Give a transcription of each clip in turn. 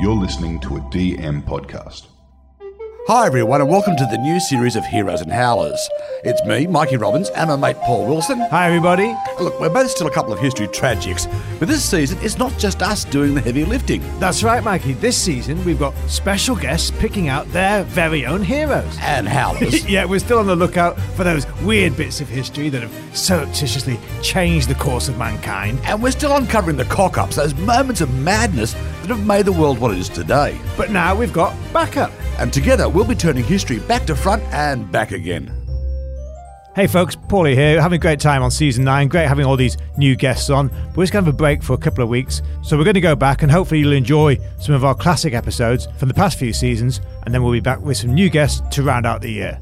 You're listening to a DM podcast. Hi, everyone, and welcome to the new series of Heroes and Howlers. It's me, Mikey Robbins, and my mate Paul Wilson. Hi, everybody. Look, we're both still a couple of history tragics, but this season it's not just us doing the heavy lifting. That's right, Mikey. This season we've got special guests picking out their very own heroes. And Howlers. yeah, we're still on the lookout for those weird bits of history that have surreptitiously changed the course of mankind. and we're still uncovering the cock ups, those moments of madness that have made the world what it is today. But now we've got backup. And together we'll be turning history back to front and back again. Hey folks, Paulie here, having a great time on season 9. Great having all these new guests on. But we're just going to have a break for a couple of weeks. So we're going to go back and hopefully you'll enjoy some of our classic episodes from the past few seasons. And then we'll be back with some new guests to round out the year.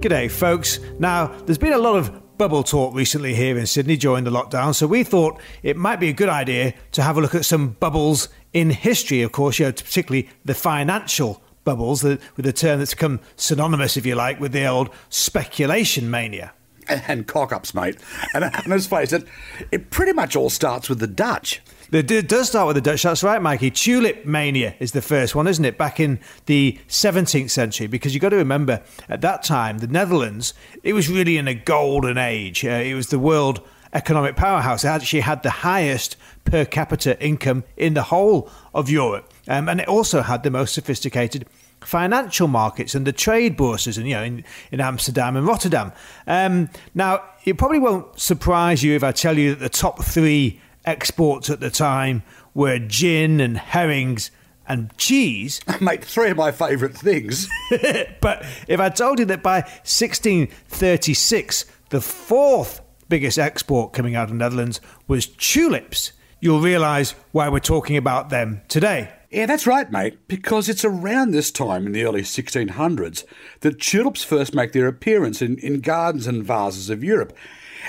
G'day, folks. Now, there's been a lot of bubble talk recently here in Sydney during the lockdown, so we thought it might be a good idea to have a look at some bubbles in history, of course, you know, particularly the financial bubbles, with a term that's become synonymous, if you like, with the old speculation mania. And cock ups, mate. And, and let's face it, it pretty much all starts with the Dutch. It does start with the Dutch, that's right, Mikey. Tulip mania is the first one, isn't it? Back in the 17th century, because you've got to remember, at that time, the Netherlands, it was really in a golden age. Uh, it was the world economic powerhouse. It actually had the highest per capita income in the whole of Europe. Um, and it also had the most sophisticated financial markets and the trade bourses and you know in, in Amsterdam and Rotterdam. Um, now it probably won't surprise you if I tell you that the top three exports at the time were gin and herrings and cheese. Mate, three of my favourite things. but if I told you that by 1636 the fourth biggest export coming out of the Netherlands was tulips, you'll realise why we're talking about them today. Yeah, that's right, mate, because it's around this time in the early 1600s that tulips first make their appearance in, in gardens and vases of Europe.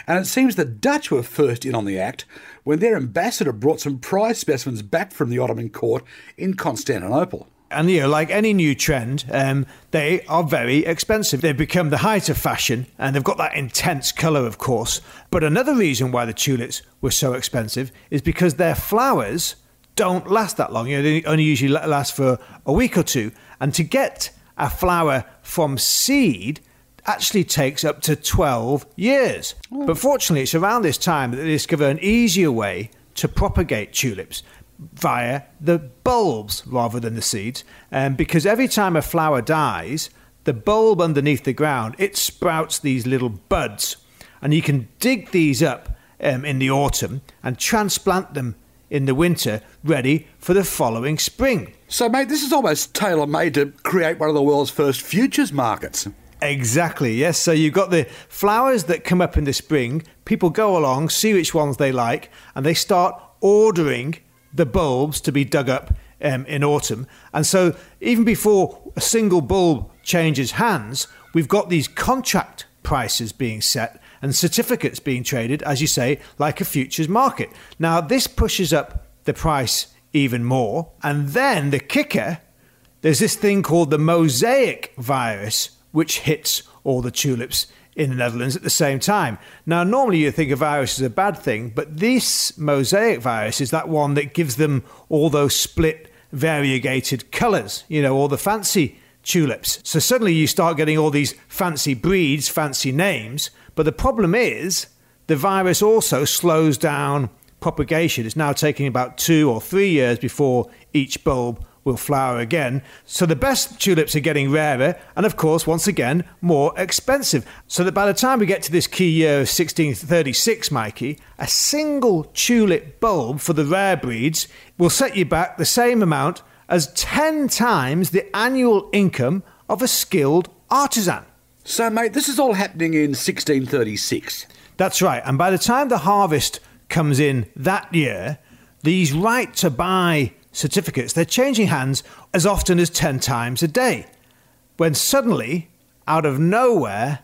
And it seems the Dutch were first in on the act when their ambassador brought some prize specimens back from the Ottoman court in Constantinople. And you know, like any new trend, um, they are very expensive. They've become the height of fashion, and they've got that intense colour, of course. But another reason why the tulips were so expensive is because their flowers don't last that long. You know, they only usually last for a week or two. And to get a flower from seed actually takes up to 12 years. But fortunately, it's around this time that they discover an easier way to propagate tulips via the bulbs rather than the seeds. Um, because every time a flower dies, the bulb underneath the ground, it sprouts these little buds. And you can dig these up um, in the autumn and transplant them in the winter, ready for the following spring. So, mate, this is almost tailor made to create one of the world's first futures markets. Exactly, yes. So you've got the flowers that come up in the spring. People go along, see which ones they like, and they start ordering the bulbs to be dug up um, in autumn. And so even before a single bulb changes hands, we've got these contract prices being set and certificates being traded, as you say, like a futures market. Now, this pushes up the price even more. And then the kicker there's this thing called the mosaic virus, which hits all the tulips in the Netherlands at the same time. Now, normally you think a virus is a bad thing, but this mosaic virus is that one that gives them all those split, variegated colours, you know, all the fancy tulips. So suddenly you start getting all these fancy breeds, fancy names, but the problem is the virus also slows down propagation. It's now taking about two or three years before each bulb will flower again. So the best tulips are getting rarer and, of course, once again, more expensive. So that by the time we get to this key year of 1636, Mikey, a single tulip bulb for the rare breeds will set you back the same amount as 10 times the annual income of a skilled artisan. So, mate, this is all happening in 1636. That's right. And by the time the harvest comes in that year, these right to buy certificates, they're changing hands as often as 10 times a day. When suddenly, out of nowhere,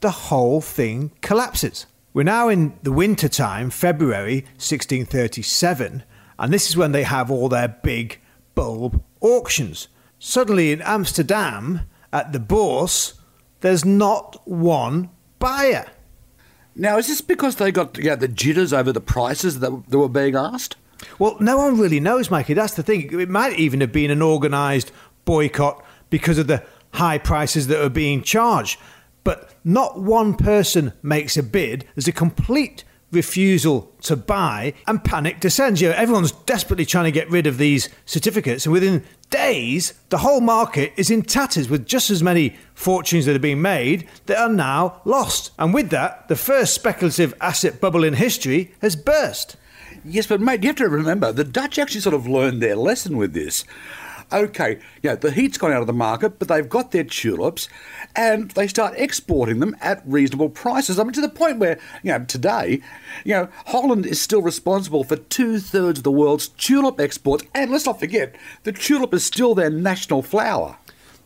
the whole thing collapses. We're now in the winter time, February 1637, and this is when they have all their big bulb auctions. Suddenly in Amsterdam, at the Bourse, there's not one buyer. Now, is this because they got yeah, the jitters over the prices that, that were being asked? Well, no one really knows, Mikey. That's the thing. It might even have been an organised boycott because of the high prices that are being charged. But not one person makes a bid. There's a complete refusal to buy and panic descends. You know, everyone's desperately trying to get rid of these certificates, and within days, the whole market is in tatters with just as many fortunes that are being made that are now lost. And with that, the first speculative asset bubble in history has burst. Yes, but mate, you have to remember the Dutch actually sort of learned their lesson with this. Okay, yeah, the heat's gone out of the market, but they've got their tulips and they start exporting them at reasonable prices. I mean, to the point where, you know, today, you know, Holland is still responsible for two thirds of the world's tulip exports. And let's not forget, the tulip is still their national flower.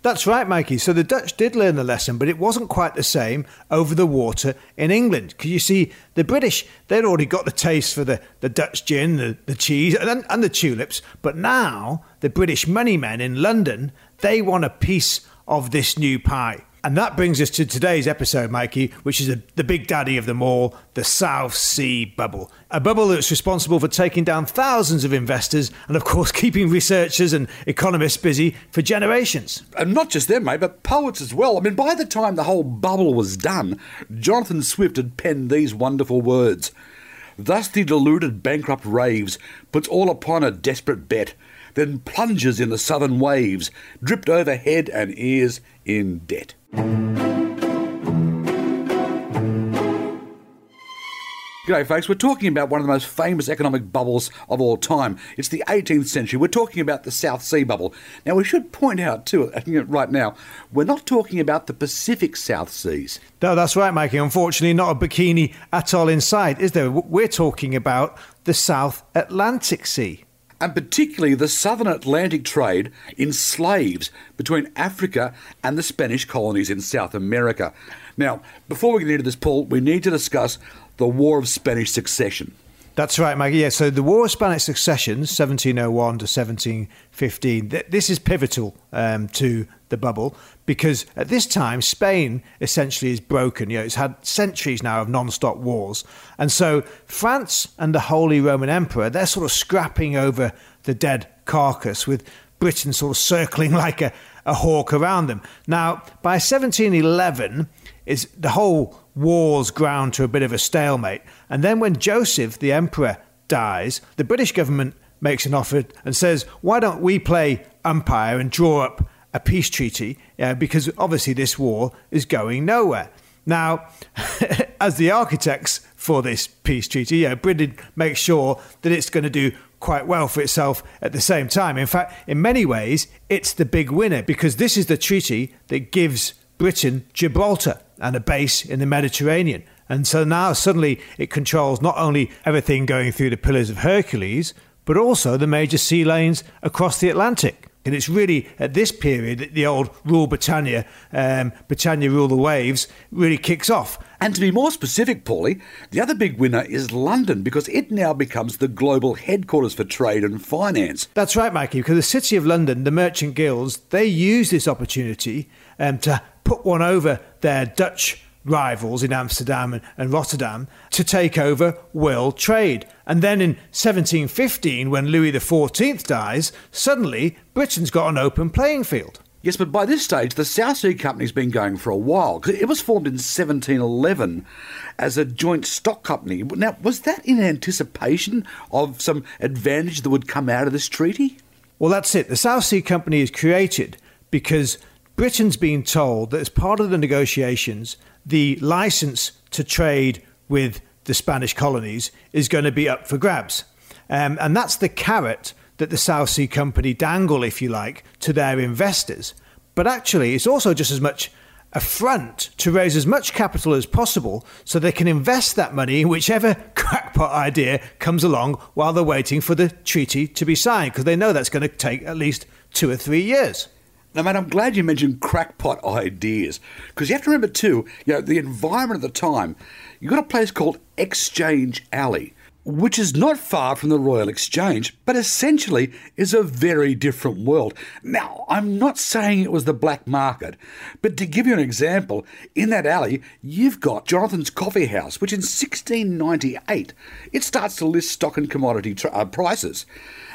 That's right, Mikey. So the Dutch did learn the lesson, but it wasn't quite the same over the water in England. Because you see, the British, they'd already got the taste for the, the Dutch gin, the, the cheese, and, and the tulips. But now, the British money men in London, they want a piece of this new pie. And that brings us to today's episode, Mikey, which is a, the big daddy of them all, the South Sea bubble. A bubble that's responsible for taking down thousands of investors and, of course, keeping researchers and economists busy for generations. And not just them, mate, but poets as well. I mean, by the time the whole bubble was done, Jonathan Swift had penned these wonderful words. Thus the deluded bankrupt raves, puts all upon a desperate bet, then plunges in the southern waves, dripped over head and ears in debt. G'day, folks. We're talking about one of the most famous economic bubbles of all time. It's the 18th century. We're talking about the South Sea bubble. Now, we should point out, too, right now, we're not talking about the Pacific South Seas. No, that's right, Mikey. Unfortunately, not a bikini atoll in sight, is there? We're talking about the South Atlantic Sea and particularly the southern Atlantic trade in slaves between Africa and the Spanish colonies in South America. Now, before we get into this, Paul, we need to discuss the War of Spanish Succession. That's right, Mikey. Yeah, so the War of Spanish Succession, 1701 to 1715, th- this is pivotal um, to the bubble because at this time, Spain essentially is broken. You know, it's had centuries now of non stop wars. And so France and the Holy Roman Emperor, they're sort of scrapping over the dead carcass with Britain sort of circling like a, a hawk around them. Now, by 1711, is the whole war's ground to a bit of a stalemate. And then when Joseph, the emperor, dies, the British government makes an offer and says, why don't we play umpire and draw up a peace treaty? Uh, because obviously this war is going nowhere. Now, as the architects for this peace treaty, yeah, Britain makes sure that it's going to do quite well for itself at the same time. In fact, in many ways, it's the big winner because this is the treaty that gives Britain Gibraltar and a base in the Mediterranean. And so now suddenly it controls not only everything going through the Pillars of Hercules, but also the major sea lanes across the Atlantic. And it's really at this period that the old Rule Britannia, um, Britannia Rule the Waves, really kicks off. And to be more specific, Paulie, the other big winner is London because it now becomes the global headquarters for trade and finance. That's right, Mikey, because the City of London, the merchant guilds, they use this opportunity um, to put one over their Dutch rivals in Amsterdam and Rotterdam to take over world trade. And then in 1715, when Louis XIV dies, suddenly Britain's got an open playing field. Yes, but by this stage, the South Sea Company's been going for a while. It was formed in 1711 as a joint stock company. Now, was that in anticipation of some advantage that would come out of this treaty? Well, that's it. The South Sea Company is created because Britain's been told that as part of the negotiations, the license to trade with the Spanish colonies is going to be up for grabs. Um, and that's the carrot that the South Sea Company dangle, if you like, to their investors. But actually, it's also just as much a front to raise as much capital as possible so they can invest that money in whichever crackpot idea comes along while they're waiting for the treaty to be signed, because they know that's going to take at least two or three years. Now, mate, I'm glad you mentioned crackpot ideas because you have to remember too, you know, the environment at the time. You got a place called Exchange Alley, which is not far from the Royal Exchange, but essentially is a very different world. Now, I'm not saying it was the black market, but to give you an example, in that alley, you've got Jonathan's Coffee House, which in 1698, it starts to list stock and commodity tr- uh, prices.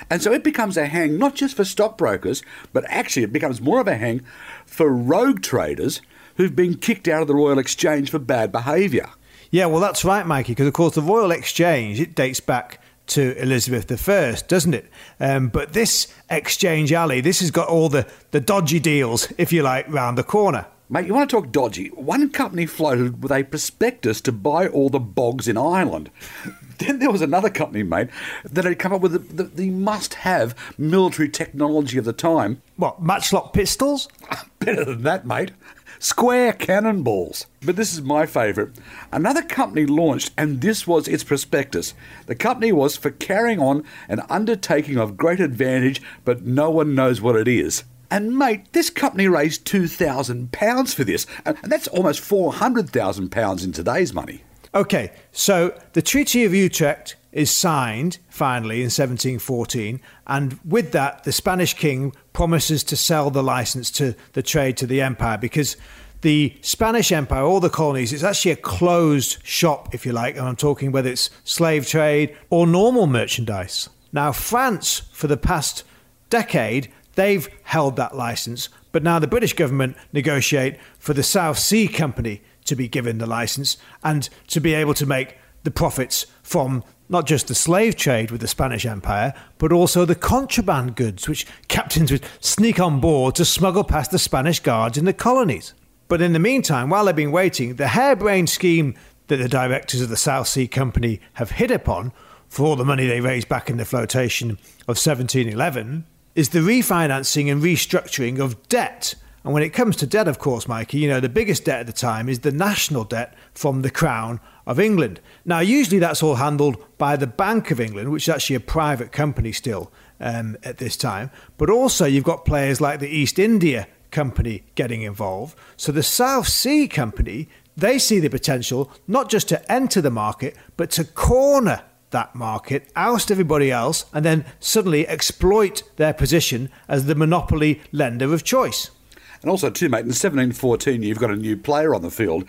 And so it becomes a hang not just for stockbrokers, but actually it becomes more of a hang for rogue traders who've been kicked out of the Royal Exchange for bad behaviour. Yeah, well, that's right, Mikey, because of course the Royal Exchange, it dates back to Elizabeth I, doesn't it? Um, but this Exchange Alley, this has got all the, the dodgy deals, if you like, round the corner. Mate, you want to talk dodgy? One company floated with a prospectus to buy all the bogs in Ireland. Then there was another company, mate, that had come up with the, the, the must have military technology of the time. What, matchlock pistols? Better than that, mate. Square cannonballs. But this is my favourite. Another company launched, and this was its prospectus. The company was for carrying on an undertaking of great advantage, but no one knows what it is. And mate, this company raised £2,000 for this, and that's almost £400,000 in today's money. Okay, so the Treaty of Utrecht is signed finally in 1714, and with that, the Spanish king promises to sell the license to the trade to the empire because the Spanish Empire, all the colonies, it's actually a closed shop, if you like, and I'm talking whether it's slave trade or normal merchandise. Now, France, for the past decade, they've held that license, but now the British government negotiate for the South Sea Company to be given the license and to be able to make the profits from not just the slave trade with the Spanish Empire, but also the contraband goods which captains would sneak on board to smuggle past the Spanish guards in the colonies. But in the meantime, while they've been waiting, the harebrained scheme that the directors of the South Sea Company have hit upon for all the money they raised back in the flotation of 1711 is the refinancing and restructuring of debt and when it comes to debt, of course, Mikey, you know, the biggest debt at the time is the national debt from the Crown of England. Now, usually that's all handled by the Bank of England, which is actually a private company still um, at this time. But also, you've got players like the East India Company getting involved. So the South Sea Company, they see the potential not just to enter the market, but to corner that market, oust everybody else, and then suddenly exploit their position as the monopoly lender of choice. And also, too, mate, in 1714, you've got a new player on the field,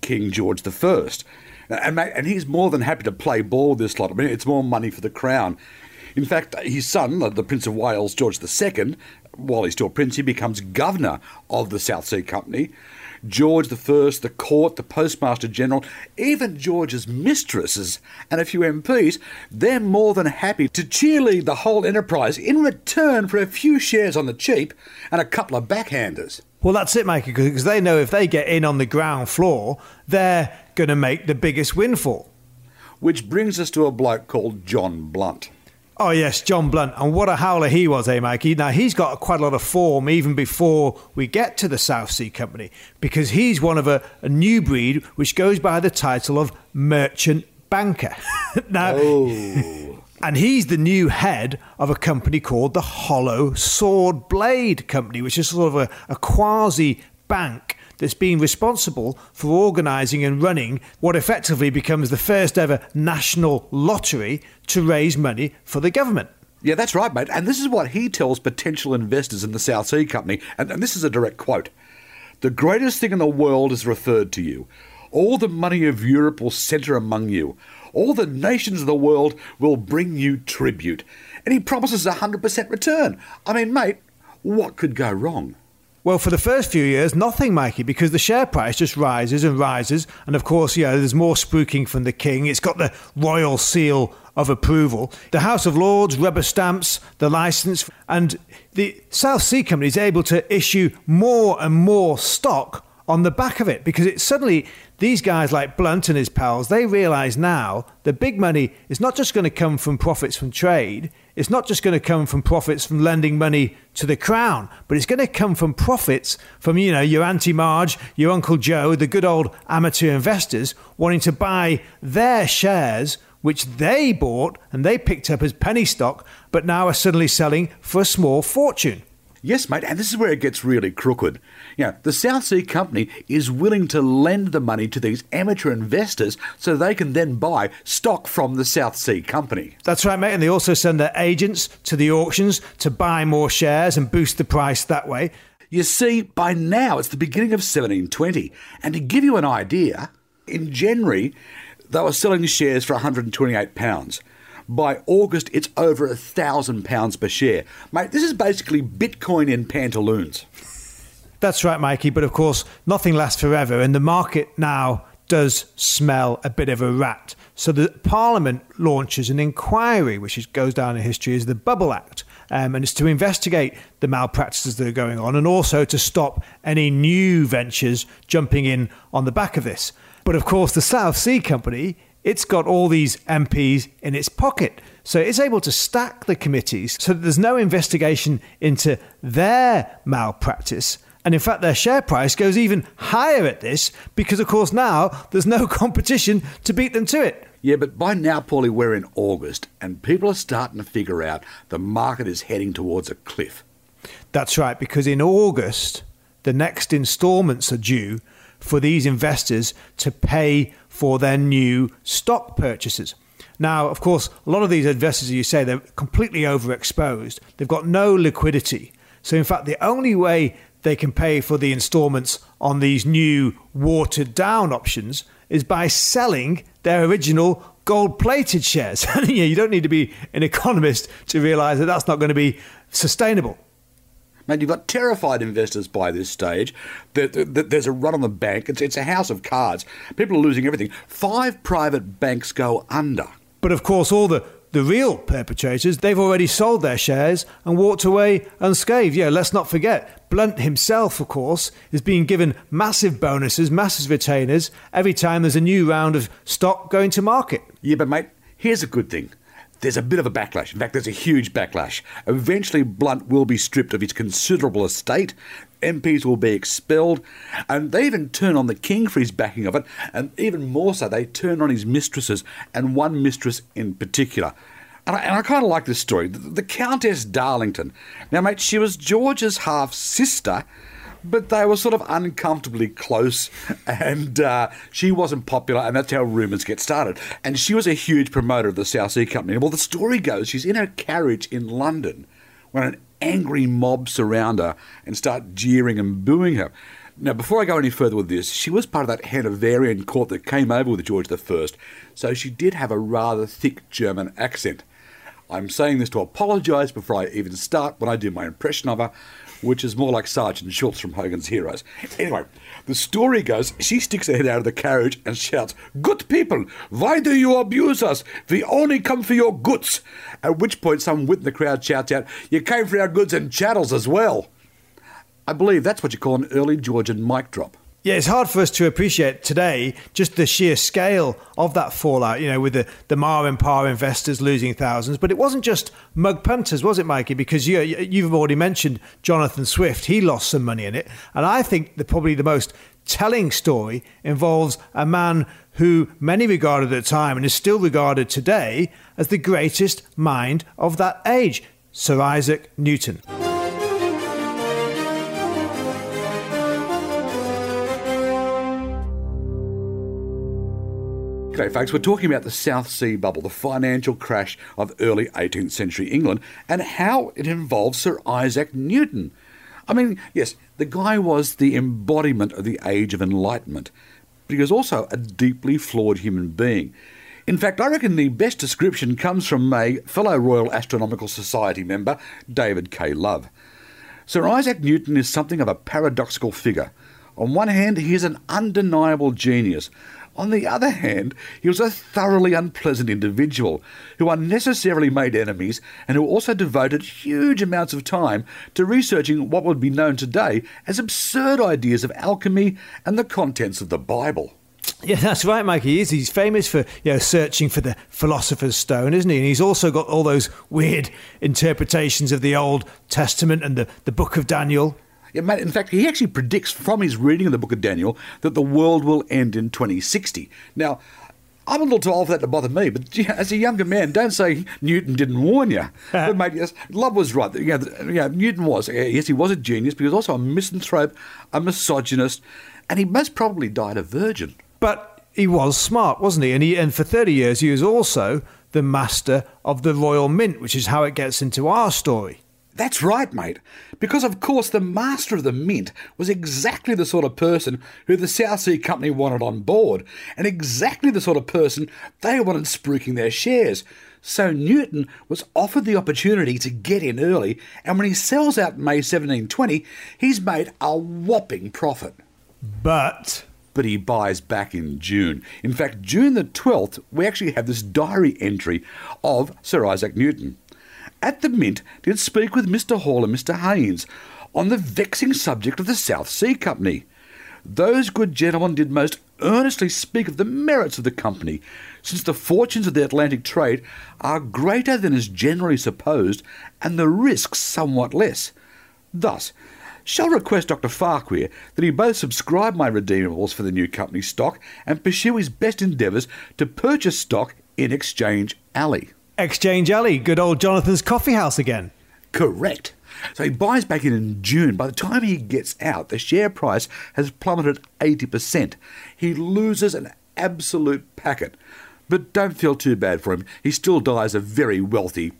King George I. And, mate, and he's more than happy to play ball this lot. I mean, it's more money for the crown. In fact, his son, the Prince of Wales, George II, while he's still prince, he becomes governor of the South Sea Company. George I, the court, the Postmaster General, even George's mistresses and a few MPs, they're more than happy to cheerlead the whole enterprise in return for a few shares on the cheap and a couple of backhanders. Well, that's it, Mikey, because they know if they get in on the ground floor, they're going to make the biggest windfall. Which brings us to a bloke called John Blunt. Oh, yes, John Blunt. And what a howler he was, eh, Mikey? Now, he's got quite a lot of form even before we get to the South Sea Company because he's one of a, a new breed which goes by the title of merchant banker. now, oh. and he's the new head of a company called the Hollow Sword Blade Company, which is sort of a, a quasi bank that's been responsible for organising and running what effectively becomes the first ever national lottery to raise money for the government. Yeah, that's right, mate. And this is what he tells potential investors in the South Sea Company. And, and this is a direct quote The greatest thing in the world is referred to you. All the money of Europe will centre among you. All the nations of the world will bring you tribute. And he promises a 100% return. I mean, mate, what could go wrong? Well, for the first few years, nothing, Mikey, because the share price just rises and rises. And of course, yeah, there's more spooking from the king. It's got the royal seal of approval. The House of Lords rubber stamps the license, and the South Sea Company is able to issue more and more stock on the back of it because it suddenly these guys like Blunt and his pals they realize now the big money is not just going to come from profits from trade it's not just going to come from profits from lending money to the crown, but it's going to come from profits from, you know, your Auntie Marge, your Uncle Joe, the good old amateur investors wanting to buy their shares, which they bought and they picked up as penny stock, but now are suddenly selling for a small fortune. Yes, mate, and this is where it gets really crooked. You know, the South Sea Company is willing to lend the money to these amateur investors so they can then buy stock from the South Sea Company. That's right, mate. And they also send their agents to the auctions to buy more shares and boost the price that way. You see, by now it's the beginning of 1720, and to give you an idea, in January they were selling shares for £128. By August, it's over a thousand pounds per share. Mate, this is basically Bitcoin in pantaloons. That's right, Mikey. But of course, nothing lasts forever, and the market now does smell a bit of a rat. So the Parliament launches an inquiry, which is, goes down in history as the Bubble Act. Um, and it's to investigate the malpractices that are going on and also to stop any new ventures jumping in on the back of this. But of course, the South Sea Company it's got all these MPs in its pocket. So it's able to stack the committees so that there's no investigation into their malpractice. And in fact, their share price goes even higher at this because, of course, now there's no competition to beat them to it. Yeah, but by now, Paulie, we're in August and people are starting to figure out the market is heading towards a cliff. That's right, because in August, the next instalments are due for these investors to pay for their new stock purchases. Now, of course, a lot of these investors, as you say, they're completely overexposed. They've got no liquidity. So, in fact, the only way they can pay for the installments on these new watered down options is by selling their original gold plated shares. you don't need to be an economist to realize that that's not going to be sustainable. Mate, you've got terrified investors by this stage. There's a run on the bank. It's, it's a house of cards. People are losing everything. Five private banks go under. But of course, all the, the real perpetrators, they've already sold their shares and walked away unscathed. Yeah, let's not forget, Blunt himself, of course, is being given massive bonuses, massive retainers every time there's a new round of stock going to market. Yeah, but mate, here's a good thing there's a bit of a backlash. In fact, there's a huge backlash. Eventually, Blunt will be stripped of his considerable estate. MPs will be expelled, and they even turn on the king for his backing of it, and even more so, they turn on his mistresses, and one mistress in particular. And I, I kind of like this story. The, the Countess Darlington. Now, mate, she was George's half sister, but they were sort of uncomfortably close, and uh, she wasn't popular, and that's how rumours get started. And she was a huge promoter of the South Sea Company. Well, the story goes she's in her carriage in London when an angry mob surround her and start jeering and booing her. Now, before I go any further with this, she was part of that Hanoverian court that came over with George I, so she did have a rather thick German accent. I'm saying this to apologise before I even start when I do my impression of her, which is more like Sergeant Schultz from Hogan's Heroes. Anyway, the story goes she sticks her head out of the carriage and shouts, Good people, why do you abuse us? We only come for your goods. At which point, some wit in the crowd shouts out, You came for our goods and chattels as well. I believe that's what you call an early Georgian mic drop. Yeah, it's hard for us to appreciate today just the sheer scale of that fallout, you know, with the, the Mar and Par investors losing thousands. But it wasn't just mug punters, was it, Mikey? Because you, you've already mentioned Jonathan Swift. He lost some money in it. And I think the, probably the most telling story involves a man who many regarded at the time and is still regarded today as the greatest mind of that age, Sir Isaac Newton. G'day, folks. We're talking about the South Sea bubble, the financial crash of early 18th century England, and how it involved Sir Isaac Newton. I mean, yes, the guy was the embodiment of the Age of Enlightenment, but he was also a deeply flawed human being. In fact, I reckon the best description comes from a fellow Royal Astronomical Society member, David K. Love. Sir Isaac Newton is something of a paradoxical figure. On one hand, he is an undeniable genius, on the other hand, he was a thoroughly unpleasant individual who unnecessarily made enemies and who also devoted huge amounts of time to researching what would be known today as absurd ideas of alchemy and the contents of the Bible. Yeah, that's right, Mike. He is. He's famous for you know searching for the philosopher's stone, isn't he? And he's also got all those weird interpretations of the Old Testament and the, the Book of Daniel. In fact, he actually predicts from his reading of the book of Daniel that the world will end in 2060. Now, I'm a little too old for that to bother me, but as a younger man, don't say Newton didn't warn you. but mate, yes, Love was right. You know, you know, Newton was, uh, yes, he was a genius, but he was also a misanthrope, a misogynist, and he most probably died a virgin. But he was smart, wasn't he? And he and for 30 years he was also the master of the Royal Mint, which is how it gets into our story. That's right, mate. Because, of course, the master of the mint was exactly the sort of person who the South Sea Company wanted on board, and exactly the sort of person they wanted spruiking their shares. So Newton was offered the opportunity to get in early, and when he sells out in May 1720, he's made a whopping profit. But But he buys back in June. In fact, June the 12th, we actually have this diary entry of Sir Isaac Newton. At the Mint, did speak with Mr. Hall and Mr. Haynes on the vexing subject of the South Sea Company. Those good gentlemen did most earnestly speak of the merits of the company, since the fortunes of the Atlantic trade are greater than is generally supposed, and the risks somewhat less. Thus, shall request Dr. Farquhar that he both subscribe my redeemables for the new company stock and pursue his best endeavours to purchase stock in Exchange Alley. Exchange Alley, good old Jonathan's coffee house again. Correct. So he buys back in in June. By the time he gets out, the share price has plummeted 80%. He loses an absolute packet. But don't feel too bad for him. He still dies a very wealthy,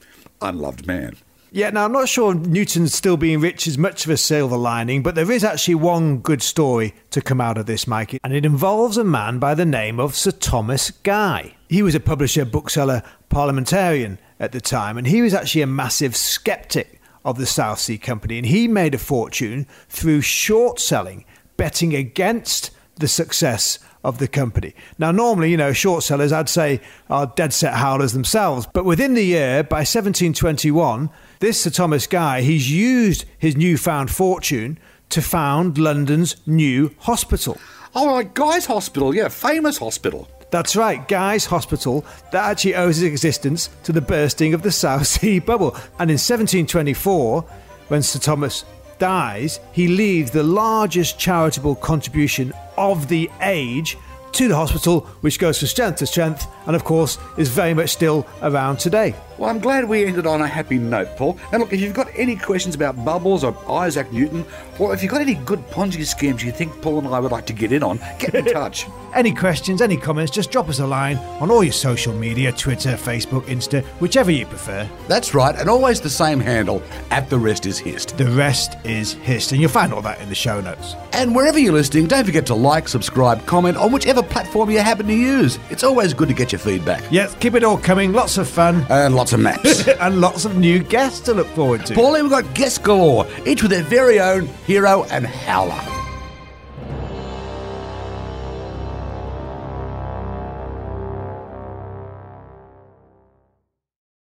unloved man. Yeah, now I'm not sure Newton's still being rich is much of a silver lining, but there is actually one good story to come out of this, Mikey, and it involves a man by the name of Sir Thomas Guy. He was a publisher, bookseller, parliamentarian at the time, and he was actually a massive skeptic of the South Sea Company, and he made a fortune through short selling, betting against the success of the company. Now, normally, you know, short sellers, I'd say, are dead set howlers themselves. But within the year, by 1721, this Sir Thomas Guy, he's used his newfound fortune to found London's new hospital. Oh, like Guy's Hospital, yeah, famous hospital. That's right, Guy's Hospital, that actually owes its existence to the bursting of the South Sea bubble. And in 1724, when Sir Thomas dies, he leaves the largest charitable contribution of the age to the hospital, which goes from strength to strength, and of course is very much still around today. Well, I'm glad we ended on a happy note, Paul. And look, if you've got any questions about bubbles or Isaac Newton, or if you've got any good Ponzi schemes you think Paul and I would like to get in on, get in touch. Any questions, any comments, just drop us a line on all your social media Twitter, Facebook, Insta, whichever you prefer. That's right, and always the same handle, at the rest is hist. The rest is history, and you'll find all that in the show notes. And wherever you're listening, don't forget to like, subscribe, comment on whichever platform you happen to use. It's always good to get your feedback. Yes, keep it all coming. Lots of fun And lots of maps. and lots of new guests to look forward to. Paulie, we've got guests galore, each with their very own hero and howler.